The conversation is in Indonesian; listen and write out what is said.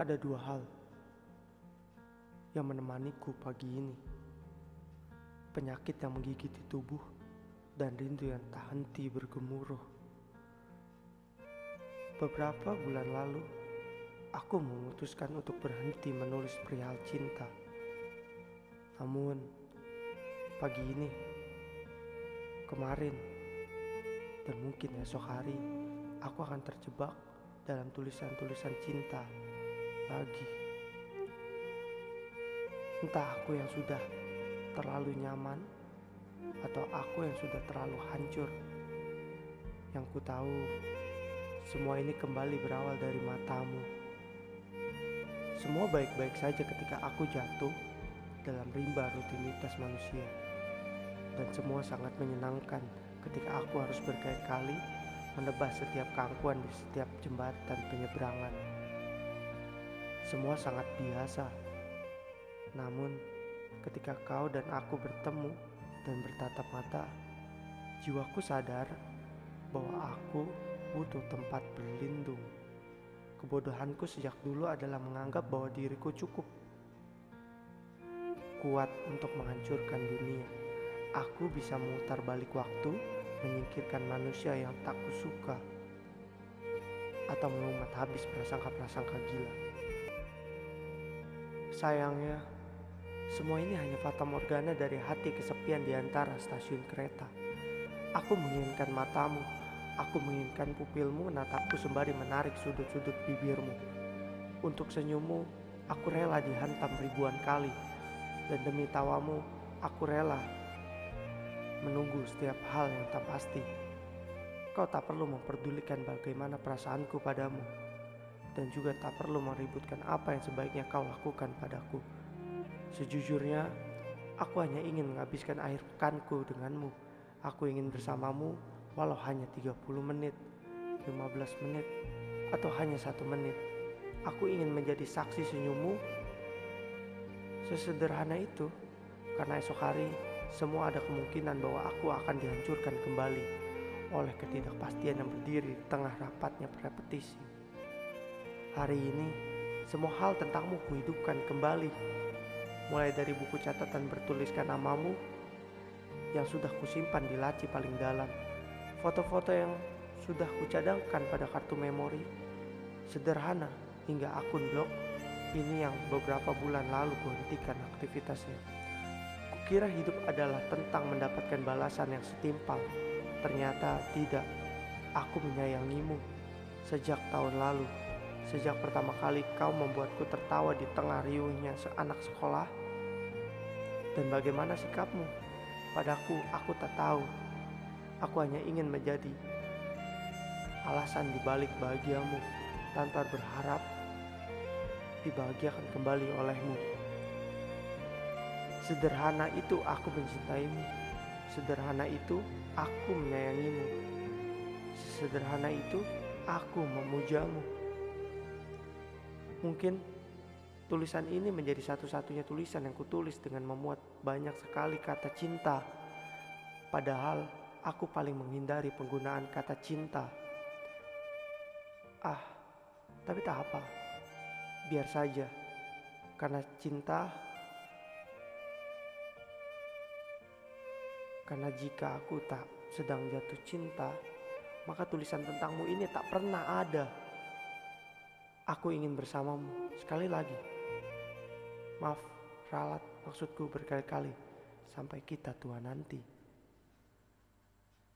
Ada dua hal yang menemaniku pagi ini. Penyakit yang menggigiti tubuh dan rindu yang tak henti bergemuruh. Beberapa bulan lalu, aku memutuskan untuk berhenti menulis perihal cinta. Namun, pagi ini, kemarin, dan mungkin esok hari, aku akan terjebak dalam tulisan-tulisan cinta lagi. Entah aku yang sudah terlalu nyaman atau aku yang sudah terlalu hancur. Yang ku tahu semua ini kembali berawal dari matamu. Semua baik-baik saja ketika aku jatuh dalam rimba rutinitas manusia. Dan semua sangat menyenangkan ketika aku harus berkali-kali menebas setiap kangkuan di setiap jembatan penyeberangan. Semua sangat biasa. Namun, ketika kau dan aku bertemu dan bertatap mata, jiwaku sadar bahwa aku butuh tempat berlindung. Kebodohanku sejak dulu adalah menganggap bahwa diriku cukup kuat untuk menghancurkan dunia. Aku bisa memutar balik waktu, menyingkirkan manusia yang tak kusuka, atau mengumat habis prasangka-prasangka gila. Sayangnya, semua ini hanya fata morgana dari hati kesepian di antara stasiun kereta. Aku menginginkan matamu, aku menginginkan pupilmu menatapku sembari menarik sudut-sudut bibirmu. Untuk senyummu, aku rela dihantam ribuan kali, dan demi tawamu, aku rela menunggu setiap hal yang tak pasti. Kau tak perlu memperdulikan bagaimana perasaanku padamu dan juga tak perlu meributkan apa yang sebaiknya kau lakukan padaku. Sejujurnya, aku hanya ingin menghabiskan akhir pekanku denganmu. Aku ingin bersamamu walau hanya 30 menit, 15 menit, atau hanya satu menit. Aku ingin menjadi saksi senyummu. Sesederhana itu, karena esok hari semua ada kemungkinan bahwa aku akan dihancurkan kembali oleh ketidakpastian yang berdiri di tengah rapatnya repetisi. Hari ini, semua hal tentangmu kuhidupkan kembali. Mulai dari buku catatan bertuliskan namamu yang sudah kusimpan di laci paling dalam. Foto-foto yang sudah kucadangkan pada kartu memori. Sederhana hingga akun blog ini yang beberapa bulan lalu kuhentikan aktivitasnya. Kukira hidup adalah tentang mendapatkan balasan yang setimpal. Ternyata tidak. Aku menyayangimu sejak tahun lalu. Sejak pertama kali kau membuatku tertawa di tengah riuhnya seanak sekolah. Dan bagaimana sikapmu? Padaku, aku tak tahu. Aku hanya ingin menjadi alasan dibalik bahagiamu tanpa berharap dibahagiakan kembali olehmu. Sederhana itu aku mencintaimu. Sederhana itu aku menyayangimu. Sederhana itu aku memujamu. Mungkin tulisan ini menjadi satu-satunya tulisan yang kutulis dengan memuat banyak sekali kata cinta. Padahal aku paling menghindari penggunaan kata cinta. Ah, tapi tak apa. Biar saja. Karena cinta Karena jika aku tak sedang jatuh cinta, maka tulisan tentangmu ini tak pernah ada. Aku ingin bersamamu sekali lagi. Maaf, ralat maksudku berkali-kali. Sampai kita tua nanti.